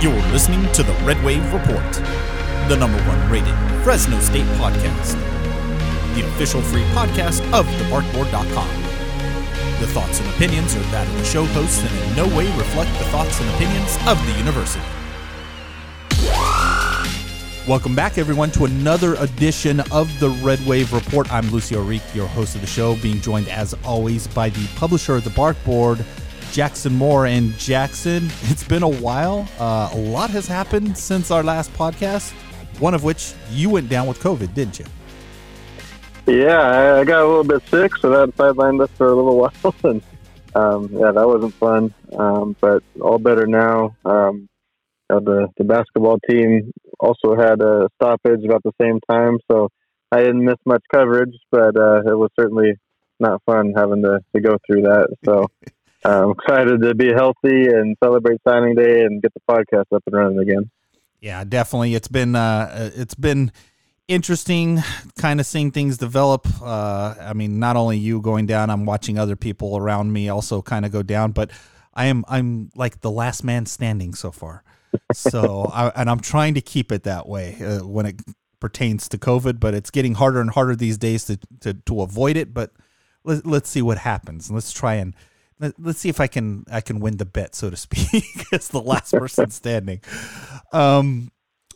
You're listening to the Red Wave Report, the number one rated Fresno State podcast, the official free podcast of thebarkboard.com. The thoughts and opinions are that of the show hosts and in no way reflect the thoughts and opinions of the university. Welcome back, everyone, to another edition of the Red Wave Report. I'm Lucio Ourique, your host of the show, being joined as always by the publisher of the Barkboard, Jackson Moore. And Jackson, it's been a while. Uh, a lot has happened since our last podcast, one of which you went down with COVID, didn't you? Yeah, I got a little bit sick, so that sidelined us for a little while. and um, yeah, that wasn't fun, um, but all better now. Um, the the basketball team also had a stoppage about the same time, so I didn't miss much coverage, but uh, it was certainly not fun having to, to go through that. So I'm excited to be healthy and celebrate signing day and get the podcast up and running again. Yeah, definitely. It's been uh, it's been interesting, kind of seeing things develop. Uh, I mean, not only you going down, I'm watching other people around me also kind of go down, but I am I'm like the last man standing so far so I, and I'm trying to keep it that way uh, when it pertains to COVID, but it's getting harder and harder these days to to, to avoid it. But let, let's see what happens. Let's try and let, us see if I can I can win the bet, so to speak, as the last person standing. Um,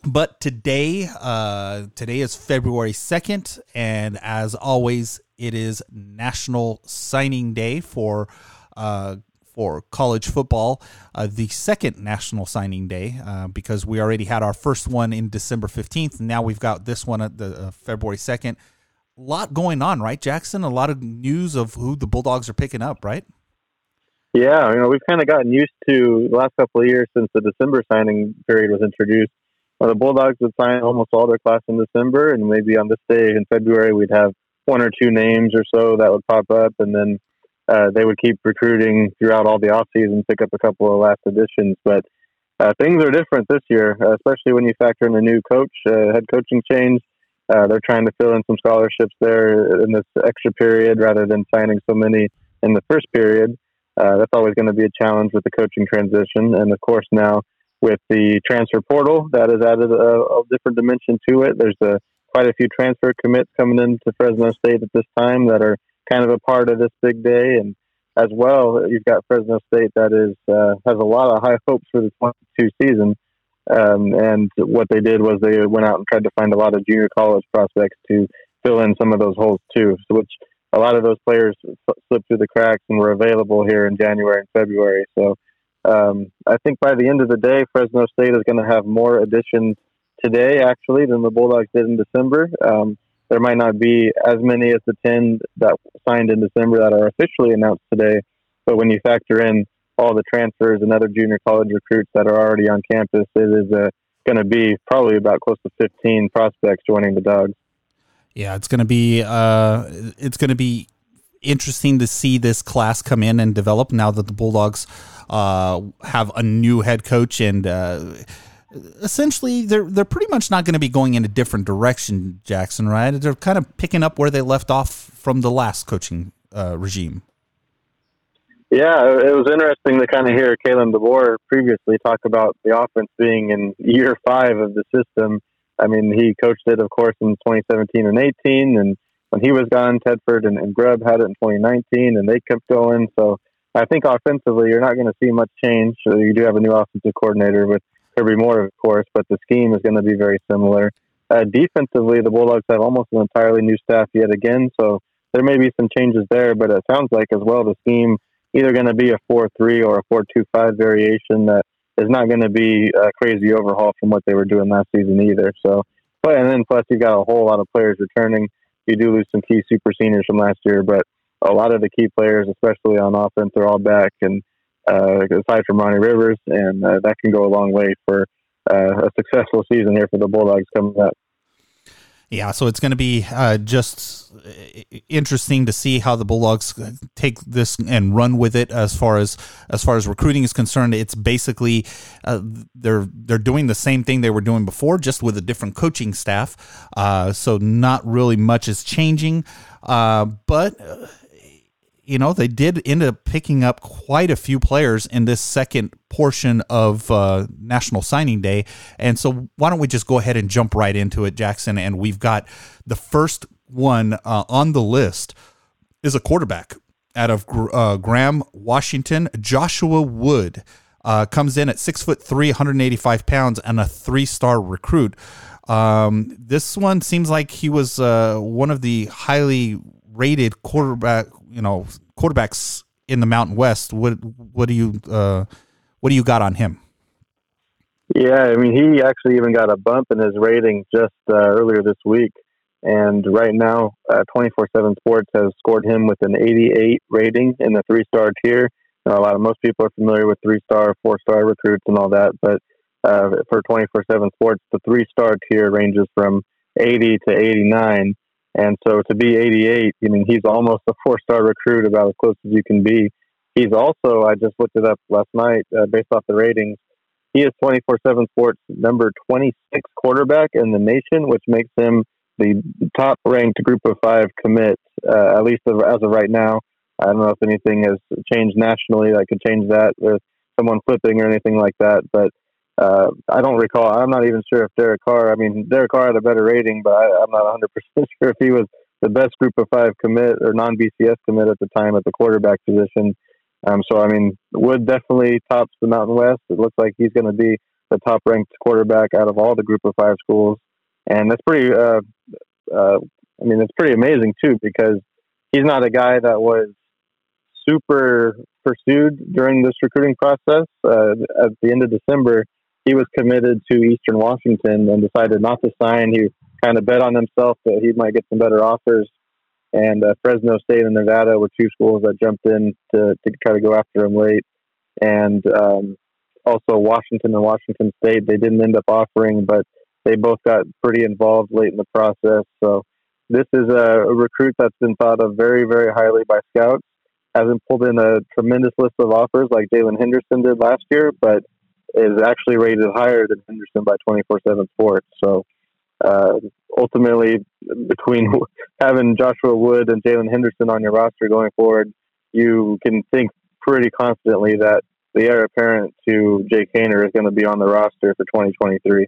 but today, uh, today is February second, and as always, it is National Signing Day for uh, for college football, uh, the second national signing day, uh, because we already had our first one in December 15th. And now we've got this one at the uh, February 2nd. A lot going on, right, Jackson? A lot of news of who the Bulldogs are picking up, right? Yeah, you know, we've kind of gotten used to the last couple of years since the December signing period was introduced. Well, the Bulldogs would sign almost all their class in December, and maybe on this day in February, we'd have one or two names or so that would pop up, and then uh, they would keep recruiting throughout all the off season, pick up a couple of last additions. But uh, things are different this year, uh, especially when you factor in a new coach, uh, head coaching change. Uh, they're trying to fill in some scholarships there in this extra period rather than signing so many in the first period. Uh, that's always going to be a challenge with the coaching transition. And of course, now with the transfer portal, that has added a, a different dimension to it. There's a, quite a few transfer commits coming into Fresno State at this time that are kind of a part of this big day. And as well, you've got Fresno State that is uh, has a lot of high hopes for the 22 season. Um, and what they did was they went out and tried to find a lot of junior college prospects to fill in some of those holes too. Which a lot of those players slipped through the cracks and were available here in January and February. So um, I think by the end of the day, Fresno State is going to have more additions today actually than the Bulldogs did in December. Um, there might not be as many as the 10 that signed in December that are officially announced today. But when you factor in all the transfers and other junior college recruits that are already on campus, it is uh, going to be probably about close to 15 prospects joining the Dogs. Yeah, it's going to be uh, it's going to be interesting to see this class come in and develop now that the Bulldogs uh, have a new head coach and uh, essentially they're they're pretty much not going to be going in a different direction, Jackson. Right? They're kind of picking up where they left off from the last coaching uh, regime. Yeah, it was interesting to kind of hear Kalen DeBoer previously talk about the offense being in year five of the system. I mean, he coached it, of course, in 2017 and 18, and when he was gone, Tedford and, and Grubb had it in 2019, and they kept going. So I think offensively, you're not going to see much change. You do have a new offensive coordinator with Kirby Moore, of course, but the scheme is going to be very similar. Uh, defensively, the Bulldogs have almost an entirely new staff yet again, so there may be some changes there, but it sounds like as well the scheme either going to be a 4-3 or a 4-2-5 variation that is not going to be a crazy overhaul from what they were doing last season either. So, but and then plus you've got a whole lot of players returning. You do lose some key super seniors from last year, but a lot of the key players, especially on offense, are all back and uh, aside from Ronnie Rivers, and uh, that can go a long way for uh, a successful season here for the Bulldogs coming up. Yeah, so it's going to be uh, just interesting to see how the Bulldogs take this and run with it. As far as as far as recruiting is concerned, it's basically uh, they're they're doing the same thing they were doing before, just with a different coaching staff. Uh, so not really much is changing, uh, but you know, they did end up picking up quite a few players in this second portion of uh, National Signing Day. And so, why don't we just go ahead and jump right into it, Jackson? And we've got the first one uh, on the list is a quarterback out of uh, Graham, Washington, Joshua Wood. Uh, comes in at six foot three, 185 pounds, and a three star recruit. Um, this one seems like he was uh, one of the highly rated quarterback, you know, quarterbacks in the Mountain West. What what do you uh, what do you got on him? Yeah, I mean, he actually even got a bump in his rating just uh, earlier this week. And right now, uh, 24/7 Sports has scored him with an 88 rating in the three-star tier. You know, a lot of most people are familiar with three-star, four-star recruits and all that, but uh, for 24/7 Sports, the three-star tier ranges from 80 to 89. And so to be 88, I mean, he's almost a four-star recruit, about as close as you can be. He's also, I just looked it up last night, uh, based off the ratings. He is 24/7 Sports number 26 quarterback in the nation, which makes him the top ranked group of five commit, uh, at least as of right now. I don't know if anything has changed nationally that could change that with someone flipping or anything like that. But uh, I don't recall. I'm not even sure if Derek Carr. I mean, Derek Carr had a better rating, but I, am not 100 percent sure if he was the best Group of Five commit or non BCS commit at the time at the quarterback position. Um, so I mean, Wood definitely tops the Mountain West. It looks like he's going to be the top ranked quarterback out of all the Group of Five schools, and that's pretty. Uh, uh, I mean, it's pretty amazing too because he's not a guy that was super pursued during this recruiting process. Uh, at the end of December, he was committed to Eastern Washington and decided not to sign. He kind of bet on himself that he might get some better offers. And uh, Fresno State and Nevada were two schools that jumped in to, to try to go after him late. And um, also Washington and Washington State, they didn't end up offering, but they both got pretty involved late in the process. So this is a, recruit that's been thought of very, very highly by scouts. Hasn't pulled in a tremendous list of offers like Jalen Henderson did last year, but is actually rated higher than Henderson by 24/7 Sports. So uh, ultimately, between having Joshua Wood and Jalen Henderson on your roster going forward, you can think pretty confidently that the heir apparent to Jake Haener is going to be on the roster for 2023.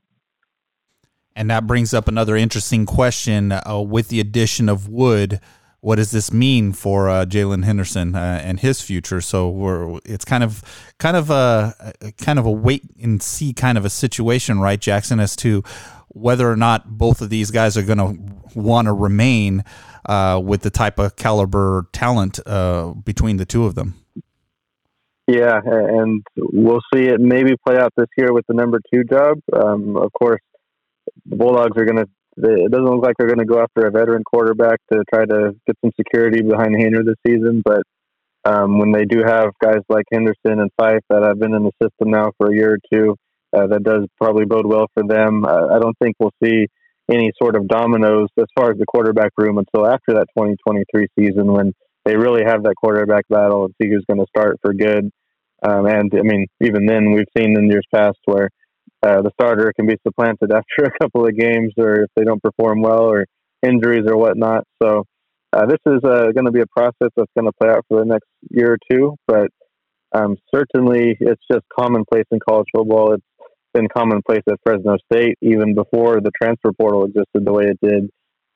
And that brings up another interesting question uh, with the addition of Wood what does this mean for uh, Jalen Henderson uh, and his future? So we're it's kind of kind of a, kind of a wait and see kind of a situation, right, Jackson, as to whether or not both of these guys are going to want to remain uh, with the type of caliber talent uh, between the two of them. Yeah, and we'll see it maybe play out this year with the number two job. Um, of course, the Bulldogs are going to it doesn't look like they're going to go after a veteran quarterback to try to get some security behind Haener this season. But um, when they do have guys like Henderson and Fife that have been in the system now for a year or two, uh, that does probably bode well for them. Uh, I don't think we'll see any sort of dominoes as far as the quarterback room until after that 2023 season when they really have that quarterback battle and see who's going to start for good. Um, and I mean, even then, we've seen in years past where uh, the starter can be supplanted after a couple of games or if they don't perform well or injuries or whatnot. So uh, this is uh, going to be a process that's going to play out for the next year or two, but um, certainly it's just commonplace in college football. It's been commonplace at Fresno State even before the transfer portal existed the way it did.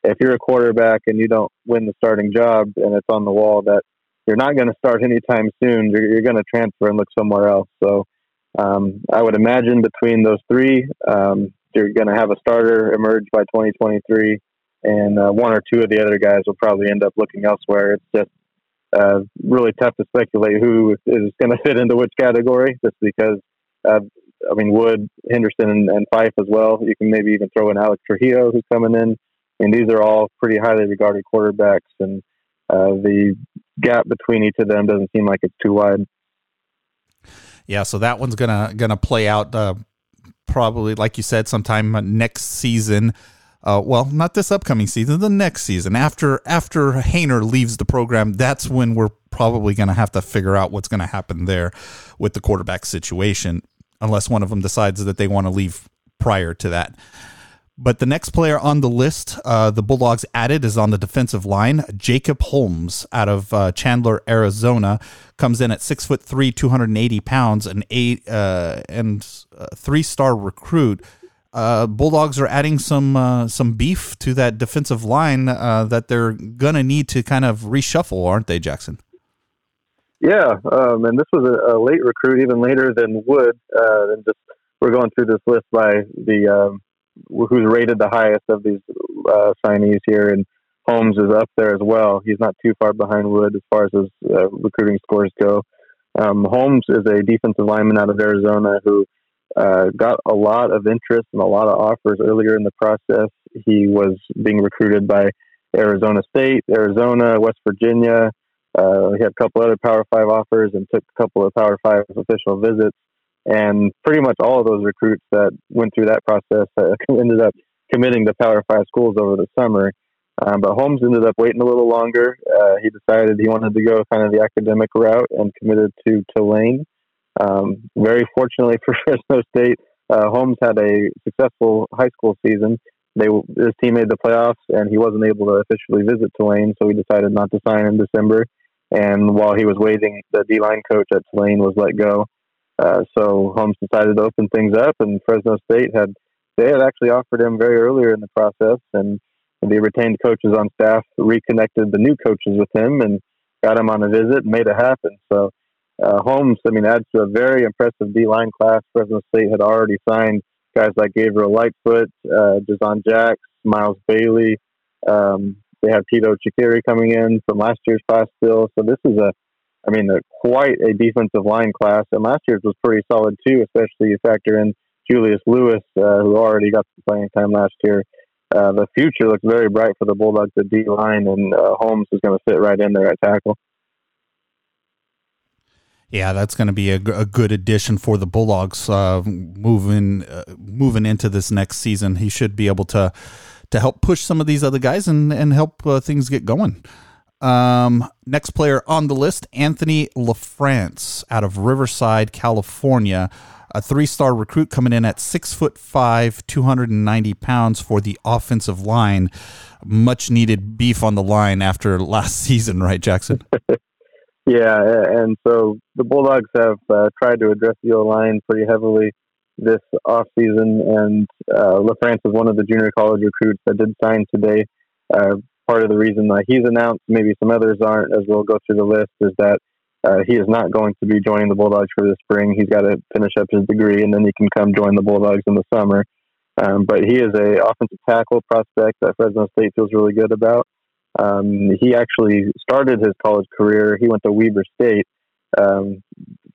If you're a quarterback and you don't win the starting job and it's on the wall that you're not going to start anytime soon, you're, you're going to transfer and look somewhere else. So um, I would imagine between those three, um, you're going to have a starter emerge by 2023, and uh, one or two of the other guys will probably end up looking elsewhere. It's just uh, really tough to speculate who is going to fit into which category, just because. Uh, I mean, Wood, Henderson, and, and Fife as well. You can maybe even throw in Alex Trujillo, who's coming in. And these are all pretty highly regarded quarterbacks, and uh, the gap between each of them doesn't seem like it's too wide. Yeah, so that one's gonna gonna play out uh, probably, like you said, sometime next season. Uh, well, not this upcoming season, the next season. After after Haener leaves the program, that's when we're probably going to have to figure out what's going to happen there with the quarterback situation, unless one of them decides that they want to leave prior to that. But the next player on the list, uh, the Bulldogs added, is on the defensive line. Jacob Holmes out of uh, Chandler, Arizona, comes in at six foot three, two hundred and eighty pounds, an eight uh, and three star recruit. Uh, Bulldogs are adding some uh, some beef to that defensive line uh, that they're gonna need to kind of reshuffle, aren't they, Jackson? Yeah, um, and this was a, a, late recruit, even later than Wood. and just we're going through this list by the um, who's rated the highest of these uh, signees here, and Holmes is up there as well. He's not too far behind Wood as far as his uh, recruiting scores go. Um, Holmes is a defensive lineman out of Arizona who uh, got a lot of interest and a lot of offers earlier in the process. He was being recruited by Arizona State, Arizona, West Virginia. Uh, he had a couple other Power Five offers and took a couple of Power Five official visits. And pretty much all of those recruits that went through that process uh, ended up committing to Power Five schools over the summer. Um, but Holmes ended up waiting a little longer. Uh, he decided he wanted to go kind of the academic route and committed to Tulane. Um, very fortunately for Fresno State, uh, Holmes had a successful high school season. They his team made the playoffs, and he wasn't able to officially visit Tulane, so he decided not to sign in December. And while he was waiting, the D line coach at Tulane was let go. Uh, so Holmes decided to open things up, and Fresno State had they had actually offered him very earlier in the process, and the retained coaches on staff reconnected the new coaches with him and got him on a visit and made it happen. So uh, Holmes, I mean, adds to a very impressive D line class. Fresno State had already signed guys like Gabriel Lightfoot, uh, Jacks, Miles Bailey. Um, they have Tito Chikiri coming in from last year's class still. So this is a I mean, quite a defensive line class, and last year's was pretty solid too, especially you factor in Julius Lewis, uh, who already got some playing time last year. Uh, the future looks very bright for the Bulldogs at D line, and uh, Holmes is going to fit right in there at tackle. Yeah, that's going to be a, a, good addition for the Bulldogs uh, moving uh, moving into this next season. He should be able to to help push some of these other guys and and help uh, things get going. Um, next player on the list, Anthony LaFrance out of Riverside, California. A three star recruit coming in at six foot five, 290 pounds for the offensive line. Much needed beef on the line after last season, right, Jackson? yeah, and so the Bulldogs have uh, tried to address the O line pretty heavily this offseason, and uh, LaFrance is one of the junior college recruits that did sign today. Uh, part of the reason that he's announced, maybe some others aren't, as we'll go through the list, is that uh, he is not going to be joining the Bulldogs for the spring. He's got to finish up his degree, and then he can come join the Bulldogs in the summer. Um, but he is a offensive tackle prospect that Fresno State feels really good about. Um, he actually started his college career. He went to Weber State. Um,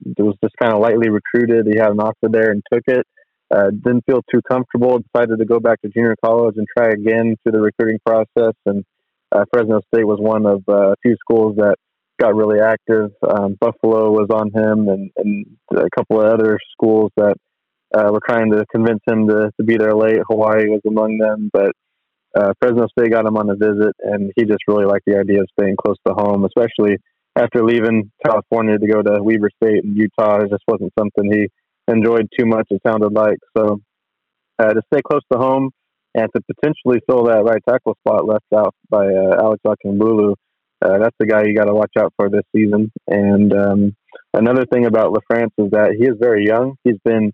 it was just kind of lightly recruited. He had an offer there and took it. Uh, didn't feel too comfortable. Decided to go back to junior college and try again through the recruiting process. And uh, Fresno State was one of uh, a few schools that got really active. Um, Buffalo was on him, and, and a couple of other schools that uh, were trying to convince him to, to be there late. Hawaii was among them, but uh, Fresno State got him on a visit, and he just really liked the idea of staying close to home, especially after leaving California to go to Weber State and Utah. It just wasn't something he enjoyed too much. It sounded like so. Uh, to stay close to home, and to potentially fill that right tackle spot left out by uh, Alex Akingbulu. Uh, that's the guy you got to watch out for this season. And um, another thing about LaFrance is that he is very young. He's been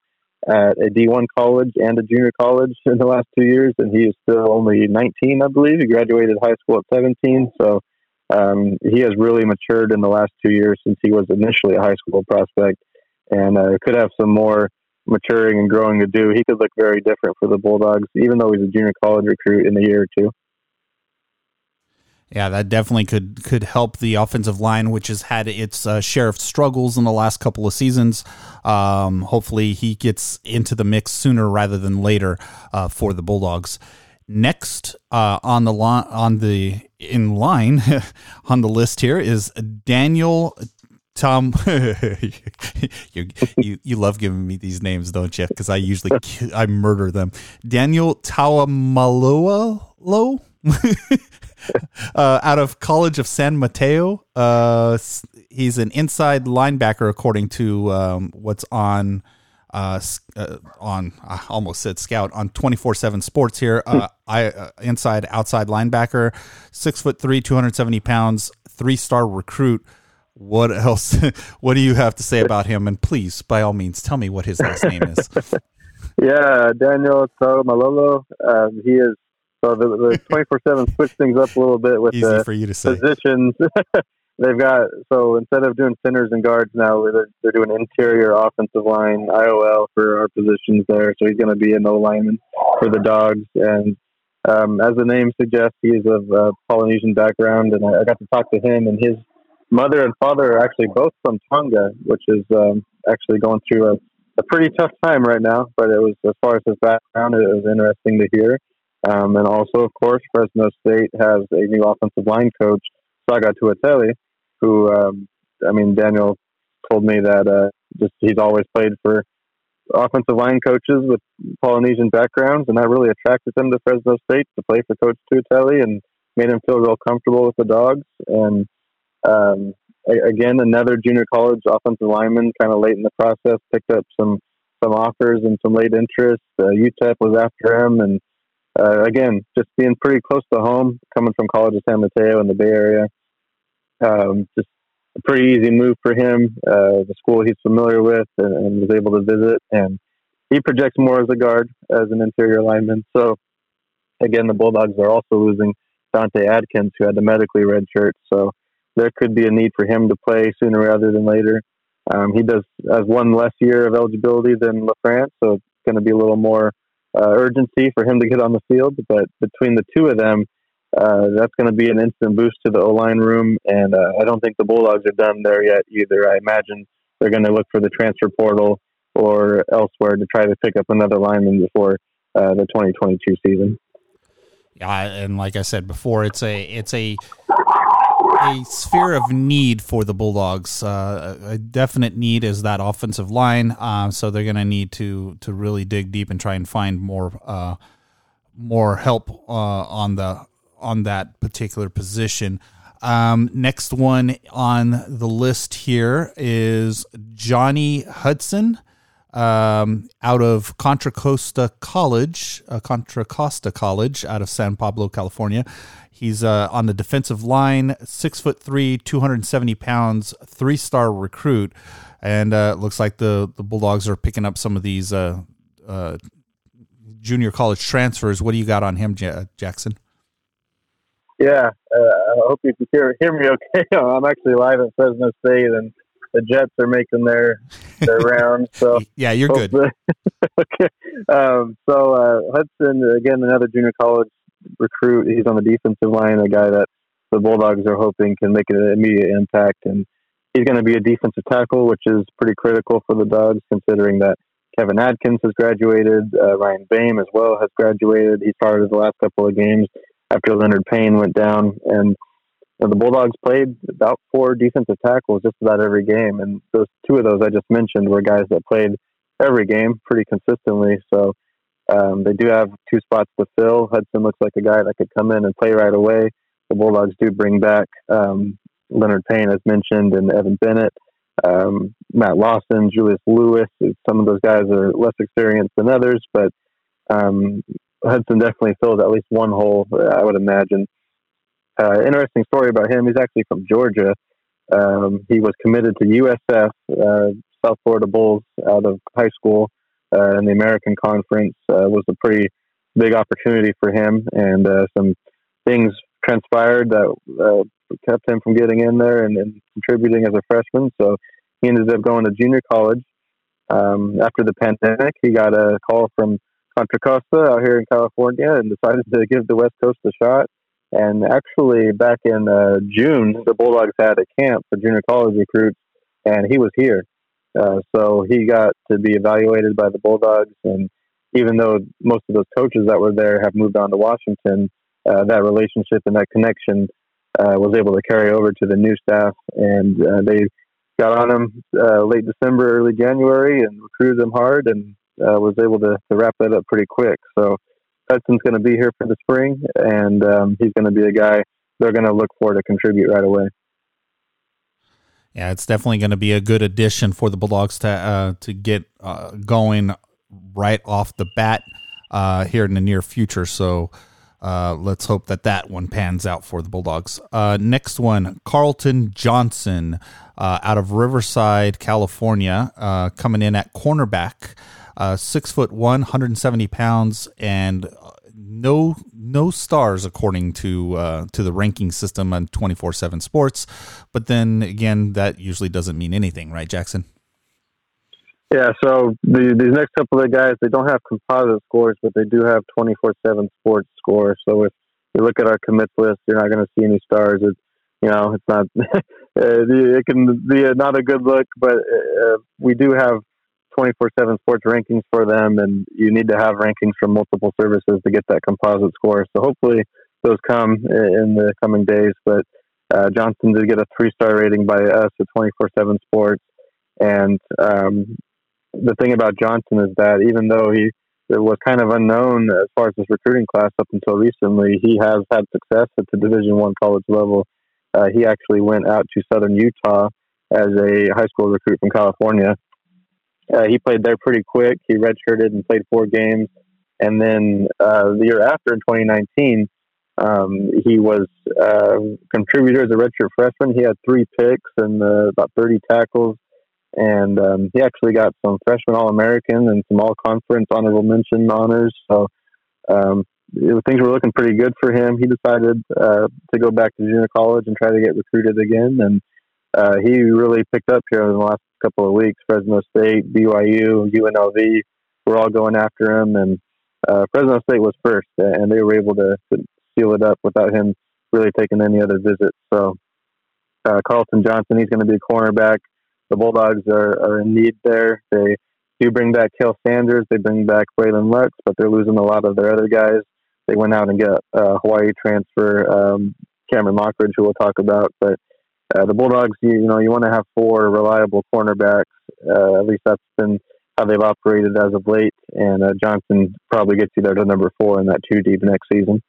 at a D1 college and a junior college in the last two years, and he is still only 19, I believe. He graduated high school at 17, so um, he has really matured in the last two years since he was initially a high school prospect, and uh, could have some more maturing and growing to do, he could look very different for the Bulldogs, even though he's a junior college recruit in a year or two. Yeah, that definitely could could help the offensive line, which has had its uh, share of struggles in the last couple of seasons. Um, hopefully, he gets into the mix sooner rather than later uh, for the Bulldogs. Next uh, on the line, on the in line on the list here is Daniel Tom, you, you you love giving me these names, don't you? Because I usually I murder them. Daniel Taumalolo, uh, out of College of San Mateo. Uh, he's an inside linebacker, according to um, what's on uh, uh, on I almost said scout on 24/7 Sports here. Uh, I uh, inside outside linebacker, six foot three, 270 pounds, three star recruit. What else? what do you have to say about him? And please, by all means, tell me what his last name is. yeah, Daniel Malolo. Um, he is so the twenty four seven switch things up a little bit with Easy the for you to say. positions. They've got so instead of doing centers and guards now, they're, they're doing interior offensive line IOL for our positions there. So he's going to be an O lineman for the Dogs, and um, as the name suggests, he's of uh, Polynesian background, and I, I got to talk to him and his mother and father are actually both from Tonga, which is um, actually going through a, a pretty tough time right now. But it was as far as his background, it was interesting to hear. Um, and also, of course, Fresno State has a new offensive line coach, Saga Tuitele, who, um, I mean, Daniel told me that uh, just he's always played for offensive line coaches with Polynesian backgrounds, and that really attracted him to Fresno State to play for Coach Tuitele and made him feel real comfortable with the dogs. And um, again, another junior college offensive lineman, kind of late in the process, picked up some some offers and some late interest. Uh, UTEP was after him, and uh, again, just being pretty close to home, coming from College of San Mateo in the Bay Area. Um, just a pretty easy move for him. Uh, the school he's familiar with and, and, was able to visit, and he projects more as a guard as an interior lineman. So, again, the Bulldogs are also losing Dante Adkins, who had the medically red shirt. So there could be a need for him to play sooner rather than later. Um, he does has one less year of eligibility than LaFrance, so it's going to be a little more uh, urgency for him to get on the field. But between the two of them, uh, that's going to be an instant boost to the O line room. And uh, I don't think the Bulldogs are done there yet either. I imagine they're going to look for the transfer portal or elsewhere to try to pick up another lineman before uh, the 2022 season. Yeah, and like I said before, it's a it's a a sphere of need for the Bulldogs. Uh, a definite need is that offensive line. Uh, so they're going to need to to really dig deep and try and find more uh, more help uh, on the on that particular position. Um, next one on the list here is Johnny Hudson um, out of Contra Costa College, uh, Contra Costa College out of San Pablo, California. He's uh, on the defensive line, six foot three, 270 pounds, three star recruit. And uh, looks like the, the Bulldogs are picking up some of these uh, uh, junior college transfers. What do you got on him, J- Jackson? Yeah, uh, I hope you can hear, hear me okay. I'm actually live at Fresno State, and the Jets are making their their round. So yeah, you're good. okay. Um, so uh, Hudson again, another junior college recruit. He's on the defensive line, a guy that the Bulldogs are hoping can make an immediate impact. And he's going to be a defensive tackle, which is pretty critical for the Dogs, considering that Kevin Atkins has graduated, uh, Ryan Boehm as well has graduated. He started the last couple of games after Leonard Payne went down, and the Bulldogs played about four defensive tackles just about every game, and those two of those I just mentioned were guys that played every game pretty consistently. So um, they do have two spots to fill. Hudson looks like a guy that could come in and play right away. The Bulldogs do bring back um, Leonard Payne, as mentioned, and Evan Bennett, um, Matt Lawson, Julius Lewis. Some of those guys are less experienced than others, but um, Hudson definitely fills at least one hole, I would imagine. Uh, interesting story about him. He's actually from Georgia. Um, he was committed to USF, uh, South Florida Bulls, out of high school uh, in the American Conference uh, was a pretty big opportunity for him, and uh, some things transpired that uh, kept him from getting in there and, and, contributing as a freshman. So he ended up going to junior college. Um, after the pandemic, he got a call from Contra Costa out here in California and decided to give the West Coast a shot. And actually, back in uh, June, the Bulldogs had a camp for junior college recruits, and he was here. Uh, so he got to be evaluated by the Bulldogs, and even though most of those coaches that were there have moved on to Washington, uh, that relationship and that connection uh, was able to carry over to the new staff, and uh, they got on him uh, late December, early January, and recruited him hard, and was able to, to wrap that up pretty quick. So Hudson's going to be here for the spring, and um, he's going to be a guy they're going to look for to contribute right away. Yeah, it's definitely going to be a good addition for the Bulldogs to uh, to get uh, going right off the bat uh, here in the near future. So uh, let's hope that that one pans out for the Bulldogs. Uh, next one, Carlton Johnson uh, out of Riverside, California, coming in at cornerback, uh, six foot one, 170 pounds, and uh, no no stars according to to the ranking system on 24/7 Sports. But then again, that usually doesn't mean anything, right, Jackson? Yeah, so the, these next couple of guys, they don't have composite scores, but they do have 24 7 sports scores. So if you look at our commits list, you're not going to see any stars. It's, you know, it's not, it can be not a good look, but uh, we do have 24 7 sports rankings for them, and you need to have rankings from multiple services to get that composite score. So hopefully those come in the coming days. But uh, Johnson did get a three star rating by us at 24 7 sports. And um, the thing about Johnson is that even though he was kind of unknown as far as his recruiting class up until recently, he has had success at the Division One college level. Uh, he actually went out to Southern Utah as a high school recruit from California. Uh, he played there pretty quick. He redshirted and played four games, and then uh, the year after, in 2019, um, he was uh, contributor as a redshirt freshman. He had three picks and uh, about 30 tackles and um, he actually got some freshman All American and some All Conference honorable mention honors. So um, it, things were looking pretty good for him. He decided uh, to go back to junior college and try to get recruited again, and uh, he really picked up here in the last couple of weeks. Fresno State, BYU, UNLV were all going after him, and uh, Fresno State was first, and they were able to, to seal it up without him really taking any other visits. So uh, Carlton Johnson, he's going to be a cornerback the Bulldogs are, are in need there. They do bring back Cale Sanders. They bring back Braylon Lux, but they're losing a lot of their other guys. They went out and got a Hawaii transfer, um, Cameron Lockridge, who we'll talk about. But uh, the Bulldogs, you, you, know, you want to have four reliable cornerbacks. Uh, at least that's been how they've operated as of late. And uh, Johnson probably gets you there to number four in that two deep next season.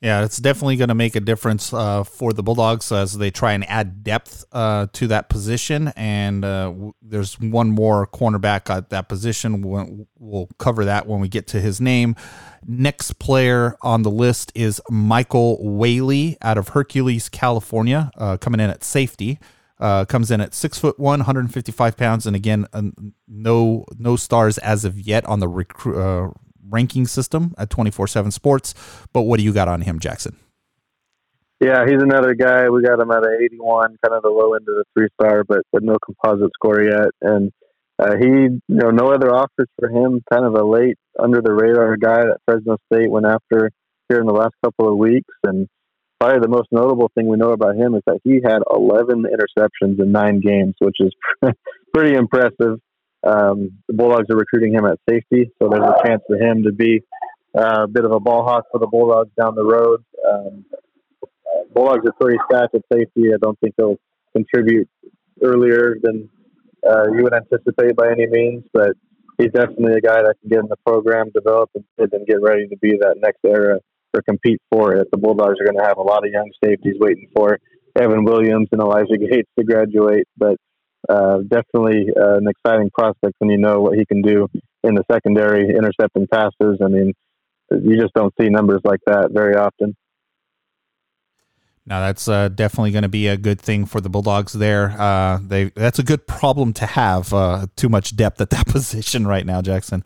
Yeah, it's definitely going to make a difference uh, for the Bulldogs as they try and add depth uh, to that position. And uh, w- there's one more cornerback at that position. We'll, we'll, cover that when we get to his name. Next player on the list is Michael Whaley out of Hercules, California, uh, coming in at safety. Uh, comes in at six foot one, 155 pounds, and again, no no stars as of yet on the recruit uh, ranking system at 24 7 Sports. But what do you got on him, Jackson? Yeah, he's another guy. We got him at an 81, kind of the low end of the three star, but, but no composite score yet. And uh, he, you know, no other offers for him. Kind of a late, under the radar guy that Fresno State went after here in the last couple of weeks. And probably the most notable thing we know about him is that he had 11 interceptions in nine games, which is pretty impressive. Um, the Bulldogs are recruiting him at safety, so there's a chance for him to be uh, a bit of a ball hawk for the Bulldogs down the road. Um, Bulldogs are pretty stacked at safety. I don't think they'll contribute earlier than uh, you would anticipate by any means, but he's definitely a guy that can get in the program, develop, and, and get ready to be that next era or compete for it. The Bulldogs are going to have a lot of young safeties waiting for Evan Williams and Elijah Gates to graduate, but uh, definitely uh, an exciting prospect when you know what he can do in the secondary, intercepting passes. I mean, you just don't see numbers like that very often. Now that's uh, definitely going to be a good thing for the Bulldogs. There, uh, they that's a good problem to have. Uh, too much depth at that position right now, Jackson.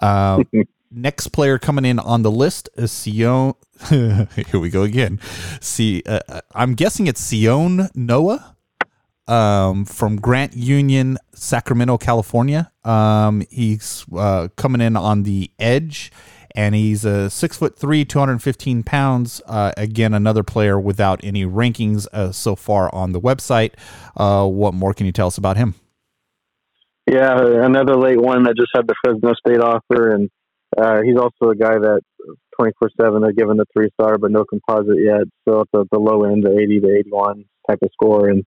Uh, next player coming in on the list is Sion. Here we go again. See, I'm guessing it's Sion Noah um, from Grant Union, Sacramento, California. Um, he's uh, coming in on the edge, and he's a six foot three, 215 pounds. Uh, again, another player without any rankings uh, so far on the website. Uh, what more can you tell us about him? Yeah, another late one that just had the Fresno State offer, and uh, he's also a guy that 24 7 are given the three star, but no composite yet. So at the, the low end, the 80 to 81 type of score. And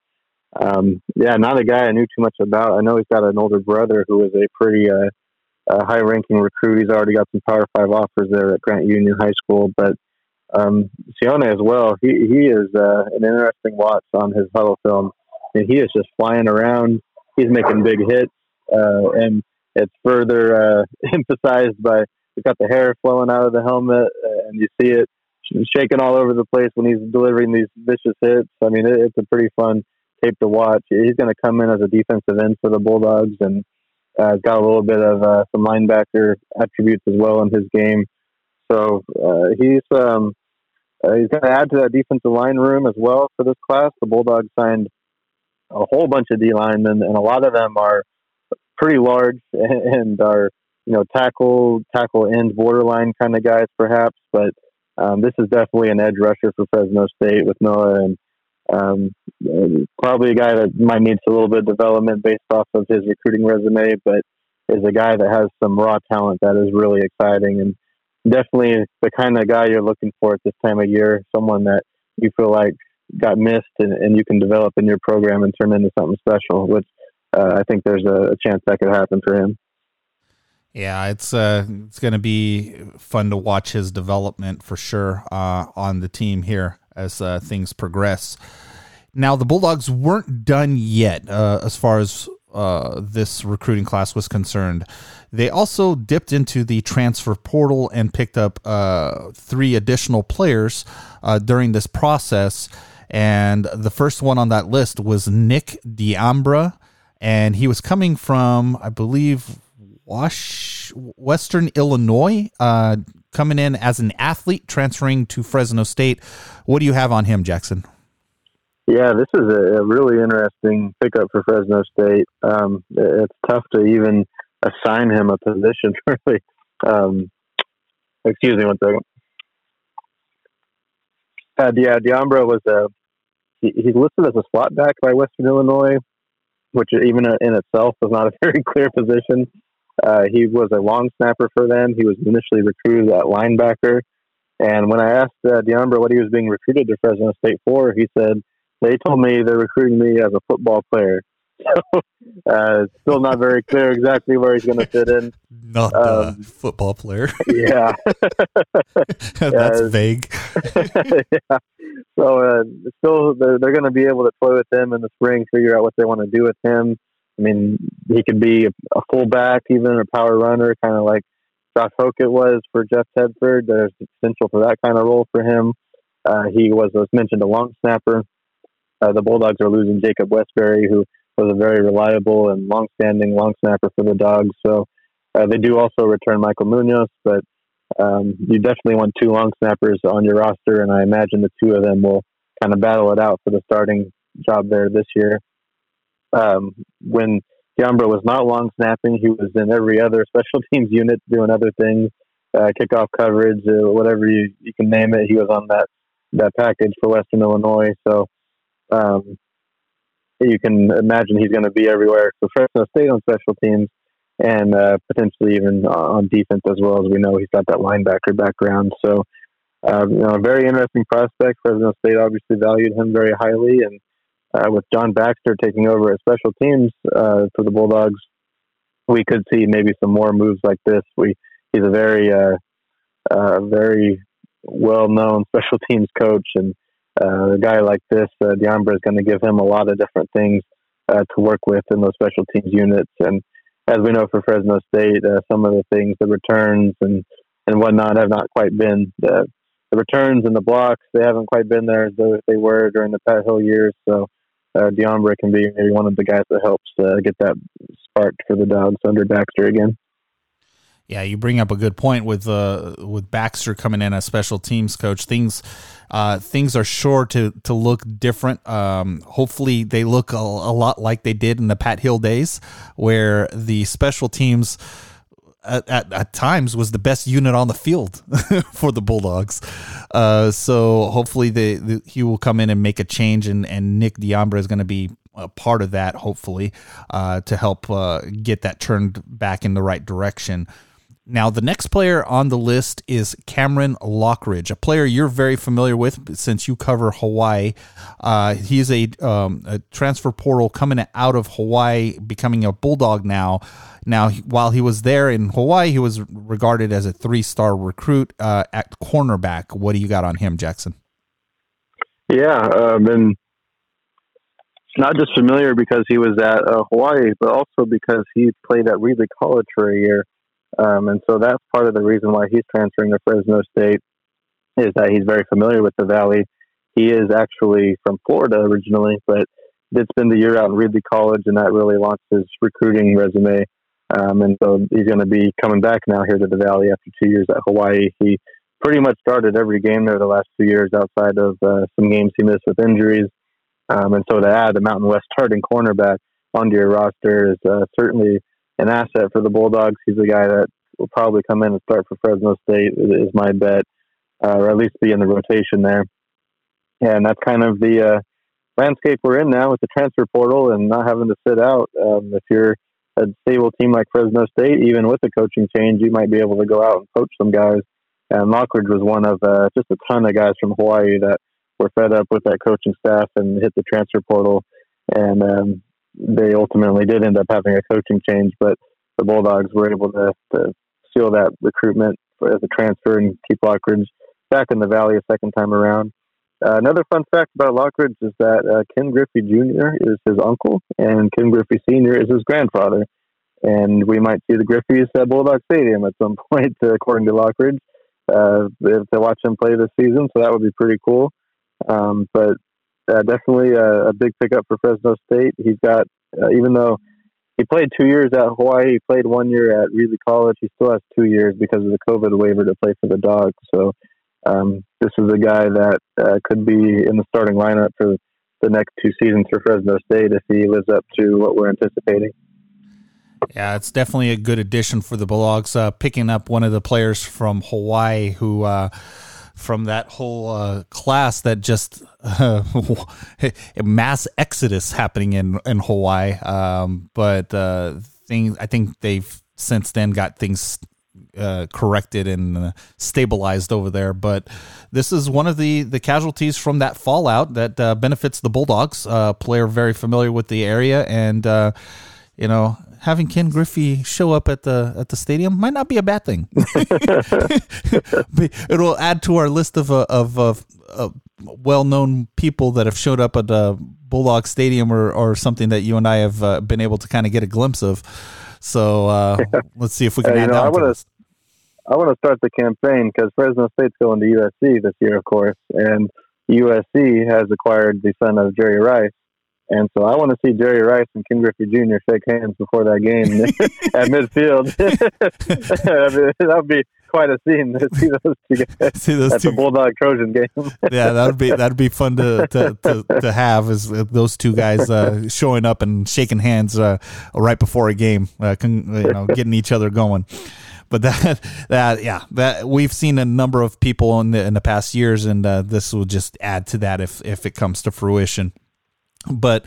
um, yeah, not a guy I knew too much about. I know he's got an older brother who is a pretty uh, uh, high-ranking recruit. He's already got some Power Five offers there at Grant Union High School, but um, Sione as well. He he is uh, an interesting watch on his Hudl film, and he is just flying around. He's making big hits, uh, and it's further uh, emphasized by he's got the hair flowing out of the helmet, uh, and you see it shaking all over the place when he's delivering these vicious hits. I mean, it, it's a pretty fun tape to watch. He's going to come in as a defensive end for the Bulldogs, and uh, got a little bit of uh, some linebacker attributes as well in his game. So uh, he's um, uh, he's going to add to that defensive line room as well for this class. The Bulldogs signed a whole bunch of D linemen, and a lot of them are pretty large and are you know tackle tackle end borderline kind of guys perhaps, but um, this is definitely an edge rusher for Fresno State with Noah and um, probably a guy that might need a little bit of development based off of his recruiting resume, but is a guy that has some raw talent that is really exciting and definitely the kind of guy you're looking for at this time of year. Someone that you feel like got missed and, and you can develop in your program and turn into something special, which uh, I think there's a, a, chance that could happen for him. Yeah, it's uh, it's going to be fun to watch his development for sure uh, on the team here as uh, things progress. Now, the Bulldogs weren't done yet uh, as far as uh, this recruiting class was concerned. They also dipped into the transfer portal and picked up uh, three additional players uh, during this process. And the first one on that list was Nick Diambra, and he was coming from, I believe, Wash, Western Illinois, uh, coming in as an athlete, transferring to Fresno State. What do you have on him, Jackson? Yeah, this is a, really interesting pickup for Fresno State. Um, it's tough to even assign him a position, really. Um, excuse me one second. Uh, yeah, Diambra was a he, he's listed as a slot back by Western Illinois, which even in itself was not a very clear position. Uh, he was a long snapper for them. He was initially recruited at linebacker. And when I asked uh, Diambra what he was being recruited to Fresno State for, he said, they told me they're recruiting me as a football player. So, uh, still not very clear exactly where he's going to fit in. Not um, a football player. yeah. That's vague. yeah. So, uh, still, they're, they're going to be able to play with him in the spring, figure out what they want to do with him. I mean, he could be a fullback, even a power runner, kind of like Josh Hokit was for Jeff Tedford. There's potential for that kind of role for him. Uh, he was, as mentioned, a long snapper. Uh, the Bulldogs are losing Jacob Westbury, who was a very reliable and long-standing long snapper for the Dogs. So uh, they do also return Michael Munoz, but um, you definitely want two long snappers on your roster, and I imagine the two of them will kind of battle it out for the starting job there this year. Um, when Diambra was not long snapping, he was in every other special teams unit doing other things, uh, kickoff coverage, uh, whatever you, you can name it. He was on that that package for Western Illinois. So um, you can imagine he's going to be everywhere for Fresno State on special teams and uh, potentially even on defense as well as we know he's got that linebacker background. So, uh, you know, a very interesting prospect. Fresno State obviously valued him very highly, and uh, with John Baxter taking over at special teams uh, for the Bulldogs, we could see maybe some more moves like this. We he's a very uh, uh, very well known special teams coach, and uh, a guy like this, uh, is going to give him a lot of different things uh, to work with in those special teams units. And as we know for Fresno State, some of the things, the returns and, and whatnot, have not quite been the, the returns and the blocks. They haven't quite been there as they were during the Pat Hill years. So uh, Diambra can be maybe one of the guys that helps uh, get that spark for the Dogs under Baxter again. Yeah, you bring up a good point with uh, with Baxter coming in as special teams coach. Things uh, things are sure to to look different. Um, hopefully, they look a, a, lot like they did in the Pat Hill days, where the special teams. At, at, at times was the best unit on the field for the Bulldogs. Uh, so hopefully the, he will come in and make a change and, and Nick Diambra is going to be a part of that, hopefully, uh, to help uh, get that turned back in the right direction. Now, the next player on the list is Cameron Lockridge, a player you're very familiar with since you cover Hawaii. Uh, he's a, um, a, transfer portal coming out of Hawaii, becoming a Bulldog now. Now, while he was there in Hawaii, he was regarded as a three star recruit uh, at cornerback. What do you got on him, Jackson? Yeah, I've been not just familiar because he was at uh, Hawaii, but also because he played at Reedley College for a year. Um, and so that's part of the reason why he's transferring to Fresno State is that he's very familiar with the Valley. He is actually from Florida originally, but did spend the year out in Reedley College, and that really launched his recruiting resume. Um, and so he's going to be coming back now here to the Valley after two years at Hawaii. He pretty much started every game there the last two years outside of uh, some games he missed with injuries. Um, and so to add a Mountain West starting cornerback onto your roster is uh, certainly an asset for the Bulldogs. He's a guy that will probably come in and start for Fresno State, is my bet, uh, or at least be in the rotation there. And that's kind of the uh, landscape we're in now with the transfer portal and not having to sit out. Um, if you're a stable team like Fresno State, even with a coaching change, you might be able to go out and coach some guys. And Lockridge was one of uh, just a ton of guys from Hawaii that were fed up with that coaching staff and hit the transfer portal. And um, they ultimately did end up having a coaching change, but the Bulldogs were able to, to seal that recruitment as a transfer and keep Lockridge back in the Valley a second time around. Uh, another fun fact about Lockridge is that uh, Ken Griffey Jr. is his uncle, and Ken Griffey Sr. is his grandfather. And we might see the Griffeys at Bulldog Stadium at some point, according to Lockridge, uh, to watch him play this season. So that would be pretty cool. Um, but uh, definitely a, a, big pickup for Fresno State. He's got, uh, even though he played two years at Hawaii, he played one year at Reedley College. He still has two years because of the COVID waiver to play for the Dogs. So um, this is a guy that uh, could be in the starting lineup for the next two seasons for Fresno State if he lives up to what we're anticipating. Yeah, it's definitely a good addition for the Bulldogs. Uh, picking up one of the players from Hawaii who uh, from that whole uh, class that just uh, mass exodus happening in in Hawaii. Um, but uh, thing I think they've since then got things uh, corrected and uh, stabilized over there. But this is one of the the casualties from that fallout that uh, benefits the Bulldogs. Uh, player very familiar with the area, and you know having Ken Griffey show up at the at the stadium might not be a bad thing. It'll add to our list of uh, of, of, of well known people that have showed up at the Bulldog Stadium or or something that you and I have uh, been able to kind of get a glimpse of. So uh, let's see if we can add know, I wanna, to I want to start the campaign because Fresno State's going to USC this year, of course, and USC has acquired the son of Jerry Rice. And so I want to see Jerry Rice and Ken Griffey Jr. shake hands before that game at midfield. That would be quite a scene to see those two guys see those at two. the Bulldog Trojan game. yeah, that would be that'd be fun to to, to, to have is those two guys uh, showing up and shaking hands uh, right before a game, uh, con, you know, getting each other going but that that yeah that we've seen a number of people in the in the past years and uh, this will just add to that if if it comes to fruition but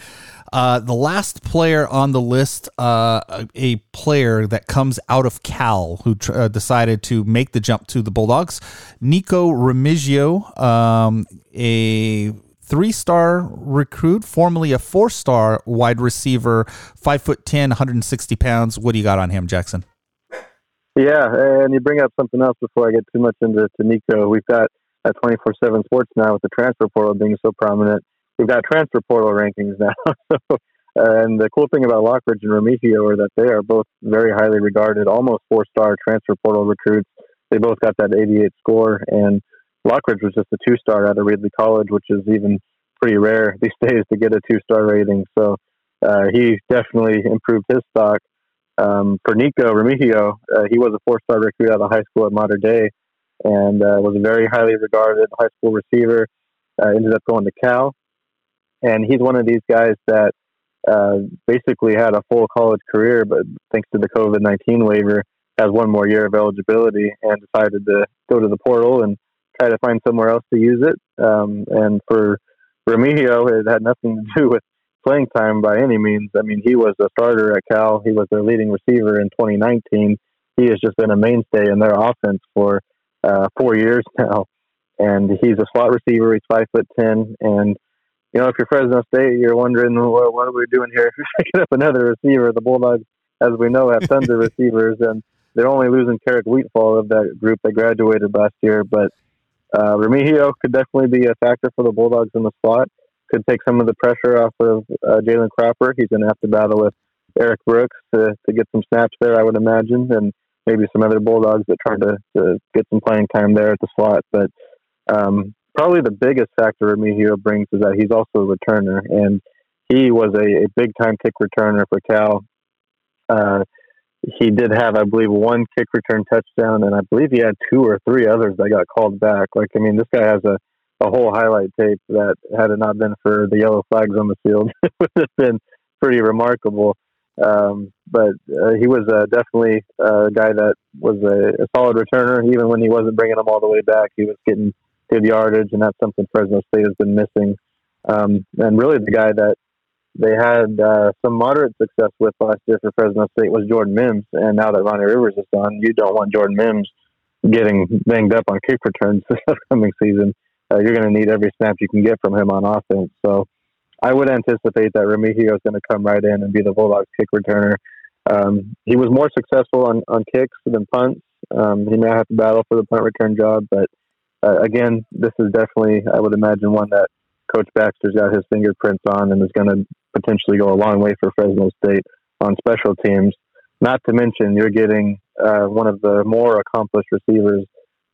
uh, the last player on the list, uh, a player that comes out of Cal who tr- uh, decided to make the jump to the Bulldogs, Nikko Remigio, um, a three star recruit, formerly a four star wide receiver, five foot 10, 160 pounds. What do you got on him, Jackson? Yeah, and you bring up something else before I get too much into to Nikko. We've got at 24 7 sports now with the transfer portal being so prominent we've got transfer portal rankings now. so, and the cool thing about Lockridge and Remigio are that they are both very highly regarded, almost four star transfer portal recruits. They both got that 88 score, and Lockridge was just a two star out of Reedley College, which is even pretty rare these days to get a two star rating. So uh, he definitely improved his stock. Um, for Nikko Remigio, uh, he was a four star recruit out of high school at Mater Dei and uh, was a very highly regarded high school receiver. Uh, ended up going to Cal and he's one of these guys that uh, basically had a full college career, but thanks to the COVID nineteen waiver, has one more year of eligibility and decided to go to the portal and try to find somewhere else to use it. Um, and for Remigio, it had nothing to do with playing time by any means. I mean, he was a starter at Cal. He was their leading receiver in 2019, he has just been a mainstay in their offense for uh, four years now. And he's a slot receiver. He's five foot ten, and you know if you're Fresno State, you're wondering well, what are we doing here? Picking up another receiver. The Bulldogs, as we know, have tons of receivers, and they're only losing Keric Wheatfall of that group that graduated last year. But uh, Remigio could definitely be a factor for the Bulldogs in the slot. Could take some of the pressure off of uh, Jalen Cropper. He's going to have to battle with Eric Brooks to, to get some snaps there, I would imagine, and maybe some other Bulldogs that try to, to get some playing time there at the slot. But um, probably the biggest factor Remigio brings is that he's also a returner, and he was a, a big time kick returner for Cal. Uh, he did have, I believe, one kick return touchdown, and I believe he had two or three others that got called back. Like, I mean, this guy has a, a whole highlight tape that, had it not been for the yellow flags on the field, would have been pretty remarkable. Um, but uh, he was uh, definitely a guy that was a, a solid returner. Even when he wasn't bringing them all the way back, he was getting good yardage, and that's something Fresno State has been missing. Um, and really, the guy that they had uh, some moderate success with last year for Fresno State was Jordan Mims. And now that Ronnie Rivers is gone, you don't want Jordan Mims getting banged up on kick returns this upcoming season. Uh, you're going to need every snap you can get from him on offense. So I would anticipate that Remigio is going to come right in and be the Bulldogs kick returner. Um, he was more successful on, on kicks than punts. Um, he may have to battle for the punt return job, but uh, again, this is definitely, I would imagine, one that Coach Baxter's got his fingerprints on and is going to potentially go a long way for Fresno State on special teams. Not to mention, you're getting uh, one of the more accomplished receivers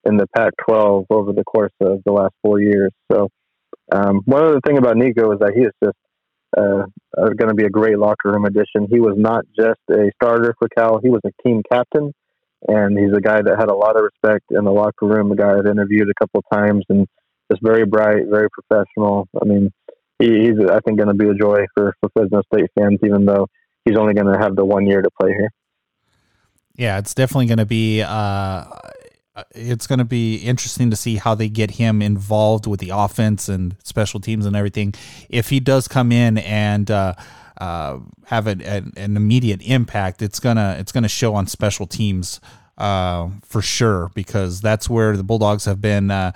in the Pac 12 over the course of the last four years. So, um, one other thing about Nikko is that he is just uh, uh going to be a great locker room addition. He was not just a starter for Cal, he was a team captain. And he's a guy that had a lot of respect in the locker room, a guy I've interviewed a couple of times and just very bright, very professional. I mean, he, he's I think going to be a joy for for Fresno State fans, even though he's only going to have the one year to play here. Yeah, it's definitely going to be. Uh, it's going to be interesting to see how they get him involved with the offense and special teams and everything. If he does come in and uh, uh, have an, an, an, immediate impact, it's gonna it's gonna show on special teams uh, for sure because that's where the Bulldogs have been uh,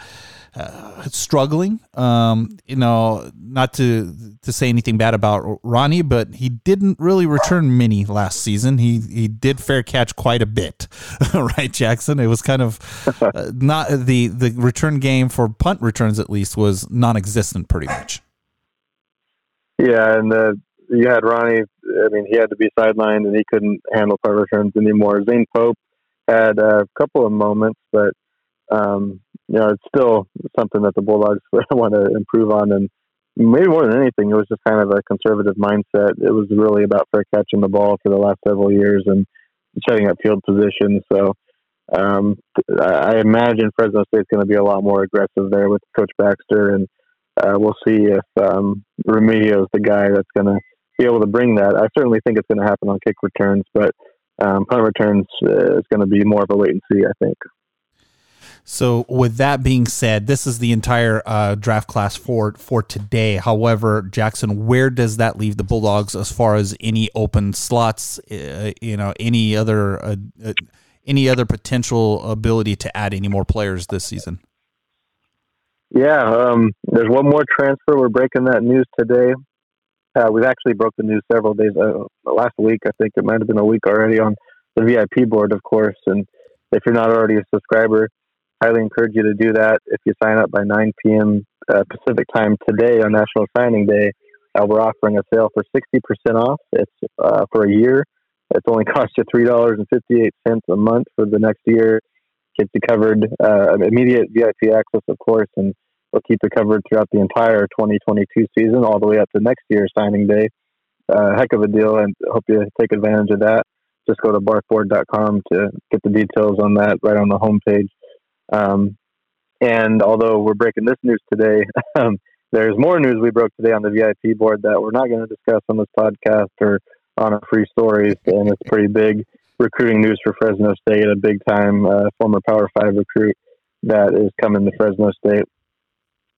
uh, struggling. Um, you know, not to to say anything bad about Ronnie, but he didn't really return many last season. He he did fair catch quite a bit, right, Jackson? It was kind of uh, not the the return game for punt returns at least was non-existent, pretty much. Yeah, and uh, you had Ronnie. I mean, he had to be sidelined, and he couldn't handle punt returns anymore. Zane Pope had a couple of moments, but um, you know, it's still something that the Bulldogs want to improve on. And maybe more than anything, it was just kind of a conservative mindset. It was really about fair catching the ball for the last several years and setting up field positions. So um, I imagine Fresno State's going to be a lot more aggressive there with Coach Baxter, and uh, we'll see if um, is the guy that's going to be able to bring that. I certainly think it's going to happen on kick returns, but um, punt returns uh, is going to be more of a wait and see, I think. So, with that being said, this is the entire uh, draft class for for today. However, Jackson, where does that leave the Bulldogs as far as any open slots? Uh, you know, any other uh, uh any other potential ability to add any more players this season? Yeah, um, there's one more transfer. We're breaking that news today. Uh, we've actually broke the news several days uh, last week. I think it might have been a week already on the VIP board, of course. And if you're not already a subscriber, highly encourage you to do that. If you sign up by 9 p.m. Uh, Pacific time today on National Signing Day, uh, we're offering a sale for 60% off. It's uh, for a year. It's only cost you $3.58 a month for the next year. Gets you covered, uh, immediate VIP access, of course, and we'll keep you covered throughout the entire 2022 season, all the way up to next year's signing day. Uh, heck of a deal, and hope you take advantage of that. Just go to barkboard.com to get the details on that right on the homepage. Um, and although we're breaking this news today, um, there's more news we broke today on the VIP board that we're not going to discuss on this podcast or on our free stories. And it's pretty big recruiting news for Fresno State, a big time uh, former Power Five recruit that is coming to Fresno State.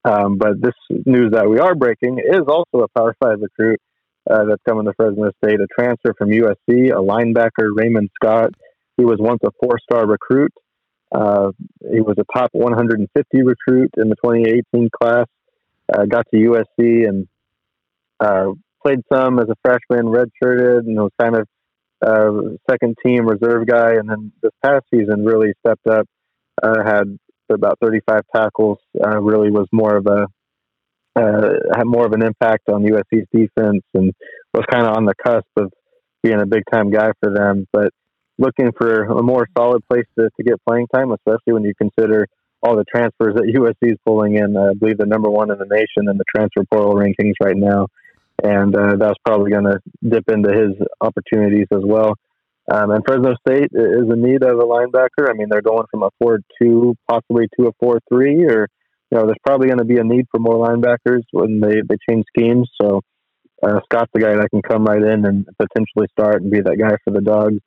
Um, but this news that we are breaking is also a Power Five recruit uh, that's coming to Fresno State, a transfer from USC, a linebacker, Raymond Scott. He was once a four-star recruit. Uh, he was a top 150 recruit in the 2018 class. Uh, got to USC and uh, played some as a freshman, redshirted, and was kind of uh, second team reserve guy. And then this past season, really stepped up. Uh, had about 35 tackles. Uh, really was more of a uh, had more of an impact on USC's defense and was kind of on the cusp of being a big time guy for them. But looking for a more solid place to, to get playing time, especially when you consider all the transfers that USC is pulling in. I believe they're number one in the nation in the transfer portal rankings right now. And uh, that's probably going to dip into his opportunities as well. Um, and Fresno State is in need of a linebacker. I mean, they're going from a 4 2 possibly to a 4 3, or, you know, there's probably going to be a need for more linebackers when they, they change schemes. So uh, Scott's the guy that can come right in and potentially start and be that guy for the Dogs.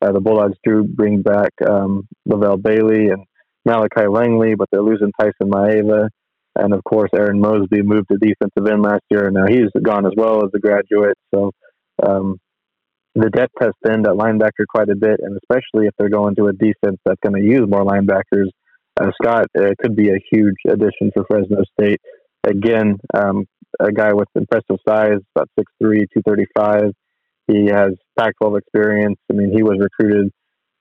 Uh, the Bulldogs do bring back um, Lavelle Bailey and Malachi Langley, but they're losing Tyson Maeva. And of course, Aaron Mosby moved to defensive end last year, and now he's gone as well as a graduate. So um, the depth has thinned at linebacker quite a bit, and especially if they're going to a defense that's going to use more linebackers, uh, Scott uh, could be a huge addition for Fresno State. Again, um, a guy with impressive size, about 6'3", 235. He has Pac-12 experience. I mean, he was recruited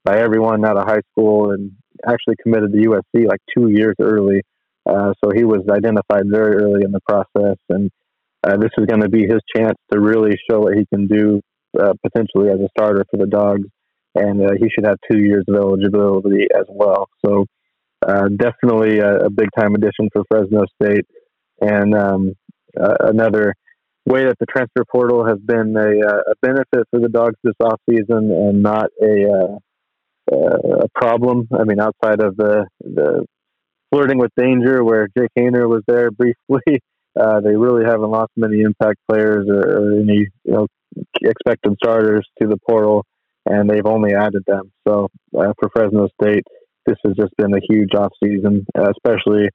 by everyone out of high school and actually committed to USC like two years early. Uh, so he was identified very early in the process, and uh, this is going to be his chance to really show what he can do uh, potentially as a starter for the Dogs. And uh, he should have two years of eligibility as well. So uh, definitely a, a big time addition for Fresno State, and um, another way that the transfer portal has been a, uh, a benefit for the dogs this off season and not a uh, uh, a problem. I mean, outside of the the flirting with danger, where Jake Haener was there briefly, uh, they really haven't lost many impact players or, or any you know expected starters to the portal, and they've only added them. So uh, for Fresno State, this has just been a huge off season, especially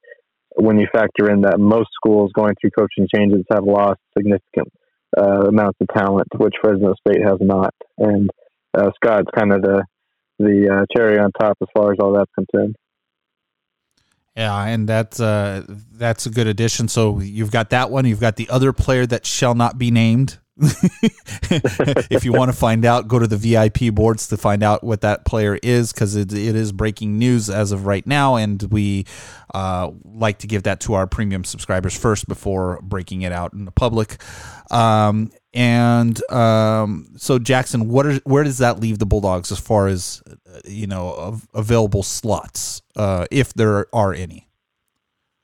when you factor in that most schools going through coaching changes have lost significant uh, amounts of talent, which Fresno State has not. And uh, Scott's kind of the the uh, cherry on top as far as all that's concerned. Yeah, and that's uh, that's a good addition. So you've got that one. You've got the other player that shall not be named. if you want to find out, go to the VIP boards to find out what that player is because it, it is breaking news as of right now, and we uh, like to give that to our premium subscribers first before breaking it out in the public. Um, and um, so, Jackson, what are, where does that leave the Bulldogs as far as uh, you know available slots, uh, if there are any?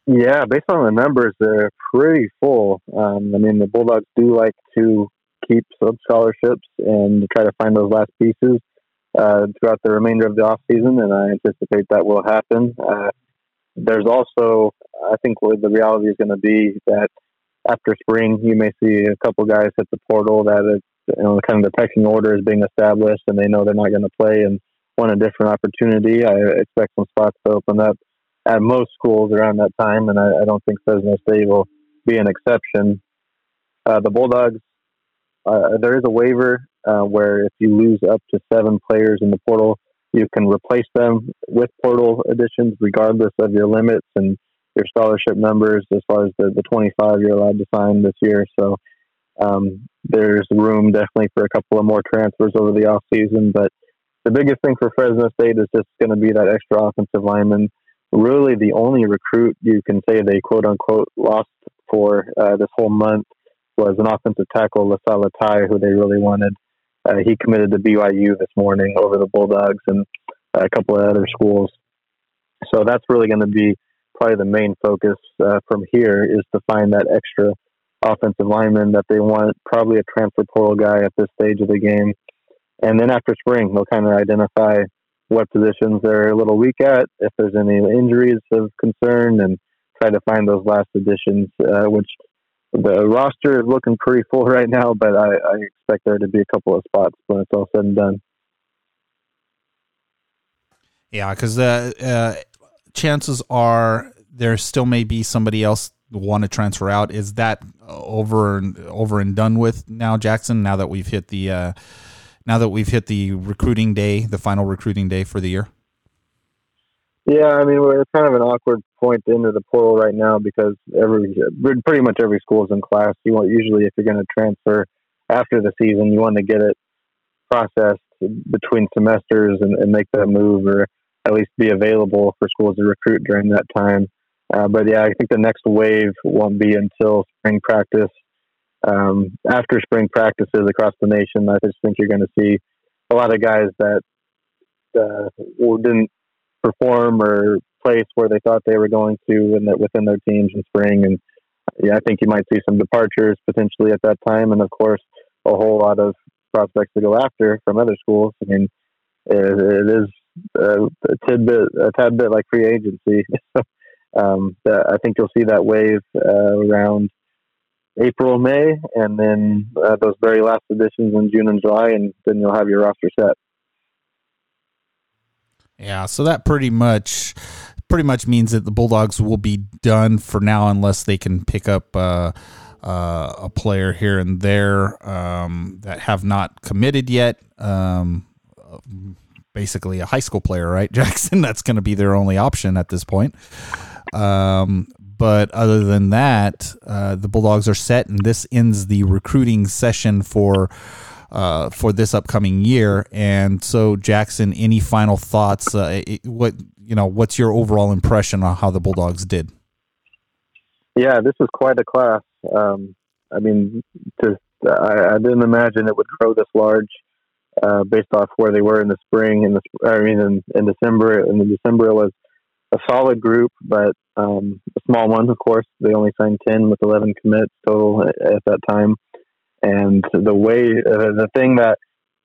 Yeah, based on the numbers, they're pretty full. Um, I mean, the Bulldogs do like to keep some scholarships and try to find those last pieces uh, throughout the remainder of the off season, and I anticipate that will happen. Uh, there's also, I think, where the reality is going to be that after spring, you may see a couple guys hit the portal that you know, kind of the pecking order is being established, and they know they're not going to play and want a different opportunity. I expect some spots to open up at most schools around that time, and I, I don't think Fresno State will be an exception. Uh, the Bulldogs, uh, there is a waiver uh, where if you lose up to seven players in the portal, you can replace them with portal additions regardless of your limits and your scholarship numbers as far as the, the 25 you're allowed to sign this year. So um, there's room definitely for a couple of more transfers over the off season. But the biggest thing for Fresno State is just going to be that extra offensive lineman really the only recruit you can say they quote unquote lost for uh, this whole month was an offensive tackle, Lisala Tai, who they really wanted. Uh, he committed to BYU this morning over the Bulldogs and a couple of other schools. So that's really going to be probably the main focus uh, from here is to find that extra offensive lineman that they want, probably a transfer portal guy at this stage of the game. And then after spring, they'll kind of identify what positions they're a little weak at, if there's any injuries of concern, and try to find those last additions, uh, which the roster is looking pretty full right now, but I, I, expect there to be a couple of spots when it's all said and done. Yeah, because the uh, chances are there still may be somebody else want to transfer out. Is that over and over and done with now, Jackson? Now that we've hit the uh, now that we've hit the recruiting day, the final recruiting day for the year? Yeah, I mean, we're kind of an awkward point into the portal right now because every pretty much every school is in class. You want usually if you're going to transfer after the season, you want to get it processed between semesters and, and make that move, or at least be available for schools to recruit during that time. Uh, but yeah, I think the next wave won't be until spring practice. Um, after spring practices across the nation, I just think you're going to see a lot of guys that uh, didn't perform or place where they thought they were going to and that within their teams in spring. And yeah, I think you might see some departures potentially at that time, and of course, a whole lot of prospects to go after from other schools. I mean, it, it is a, a tidbit, a tad bit like free agency. um, I think you'll see that wave uh, around April, May, and then uh, those very last editions in June and July, and then you'll have your roster set. Yeah, so that pretty much pretty much means that the Bulldogs will be done for now unless they can pick up uh, uh, a player here and there um, that have not committed yet. Um, basically, a high school player, right, Jackson? That's going to be their only option at this point. Um, but other than that, uh, the Bulldogs are set, and this ends the recruiting session for uh, for this upcoming year. And so, Jackson, any final thoughts? Uh, what you know, what's your overall impression on how the Bulldogs did? Yeah, this is quite a class. Um, I mean, to, I, I, didn't imagine it would grow this large uh, based off where they were in the spring. In the, I mean, in, in December. In the December, it was a solid group, but um, a small one. Of course, they only signed ten with eleven commits total at, at that time. And the way, uh, the thing that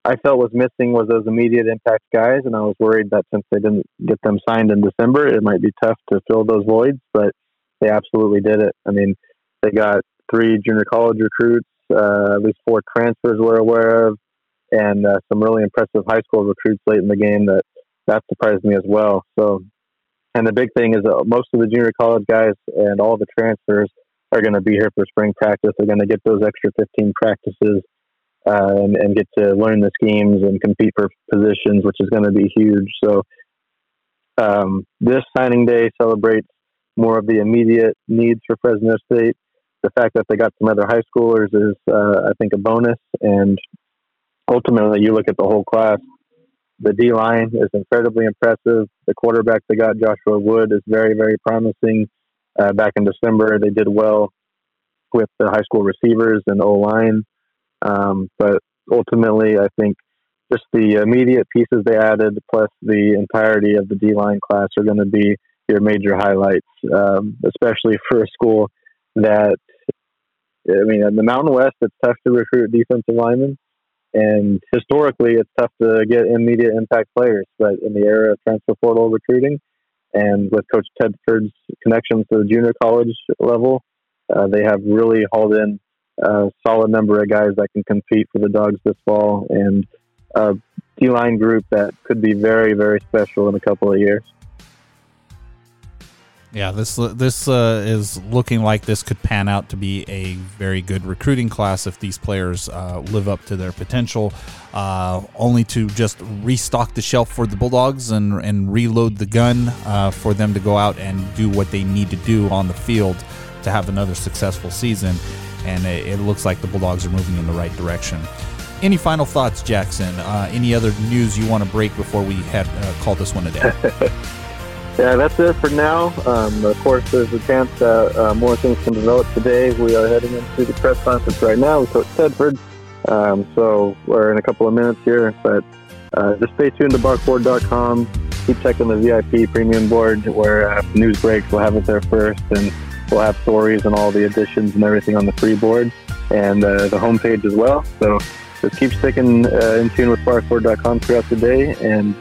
I felt was missing was those immediate impact guys, and I was worried that since they didn't get them signed in December, it might be tough to fill those voids. But they absolutely did it. I mean, they got three junior college recruits, uh, at least four transfers we're aware of, and uh, some really impressive high school recruits late in the game that that surprised me as well. So, and the big thing is that most of the junior college guys and all the transfers are going to be here for spring practice. They're going to get those extra 15 practices uh, and, and, get to learn the schemes and compete for positions, which is going to be huge. So um, this signing day celebrates more of the immediate needs for Fresno State. The fact that they got some other high schoolers is, uh, I think, a bonus. And ultimately, you look at the whole class. The D line is incredibly impressive. The quarterback they got, Joshua Wood, is very, very promising uh, back in December. They did well with the high school receivers and O line, um, but ultimately, I think just the immediate pieces they added, plus the entirety of the D line class, are going to be your major highlights, um, especially for a school that, I mean, in the Mountain West, it's tough to recruit defensive linemen. And historically, it's tough to get immediate impact players. But in the era of transfer portal recruiting, and with Coach Tedford's connections to the junior college level, uh, they have really hauled in a solid number of guys that can compete for the Dogs this fall and a D line group that could be very, very special in a couple of years. Yeah, this this uh, is looking like this could pan out to be a very good recruiting class if these players uh, live up to their potential. Uh, only to just restock the shelf for the Bulldogs and and reload the gun uh, for them to go out and do what they need to do on the field to have another successful season. And it, it looks like the Bulldogs are moving in the right direction. Any final thoughts, Jackson? Uh, any other news you want to break before we had uh, call this one a day? Yeah, that's it for now. Um, of course, there's a chance that uh, more things can develop today. We are heading into the press conference right now with Coach Tedford. Um, so we're in a couple of minutes here, but uh, just stay tuned to barkboard.com. Keep checking the VIP premium board where uh, news breaks, we'll have it there first, and we'll have stories and all the additions and everything on the free board and uh, the homepage as well. So just keep sticking uh, in tune with barkboard.com throughout the day and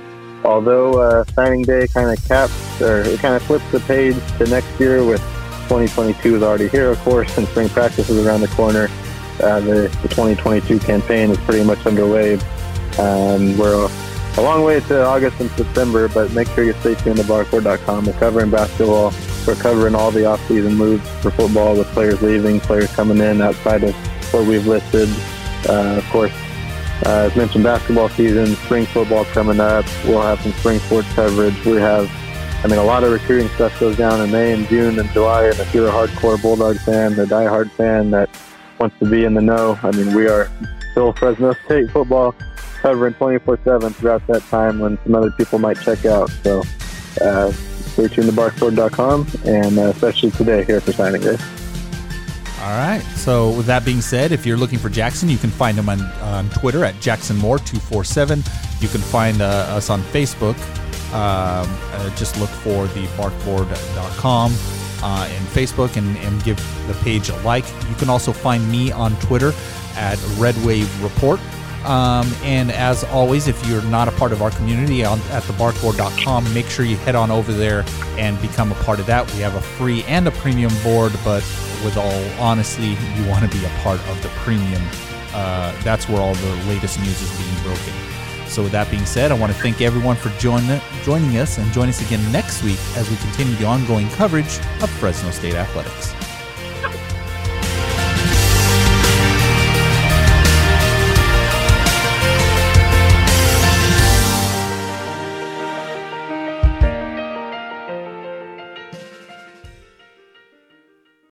although uh, signing day kind of caps or it kind of flips the page to next year with 2022 is already here, of course, and spring practice is around the corner. Uh, the, the, 2022 campaign is pretty much underway. Um, we're a, long way to August and September, but make sure you stay tuned to barkboard.com. We're covering basketball. We're covering all the off-season moves for football with players leaving, players coming in outside of what we've listed. Uh, of course, Uh, as mentioned, basketball season, spring football coming up. We'll have some spring sports coverage. We have, I mean, a lot of recruiting stuff goes down in May and June and July. And if you're a hardcore Bulldog fan, a diehard fan that wants to be in the know, I mean, we are still Fresno State football covering 24-7 throughout that time when some other people might check out. So uh, stay tuned to barkboard.com and uh, especially today here for signing day. All right. So with that being said, if you're looking for Jackson, you can find him on, on Twitter at JacksonMoore247. You can find uh, us on Facebook. Um, uh, just look for the barkboard.com uh, and Facebook and, and give the page a like. You can also find me on Twitter at Red Wave Report. Um, and as always, if you're not a part of our community on, at thebarkboard.com, make sure you head on over there and become a part of that. We have a free and a premium board, but with all honesty, you want to be a part of the premium. Uh, that's where all the latest news is being broken. So, with that being said, I want to thank everyone for join, joining us and join us again next week as we continue the ongoing coverage of Fresno State athletics.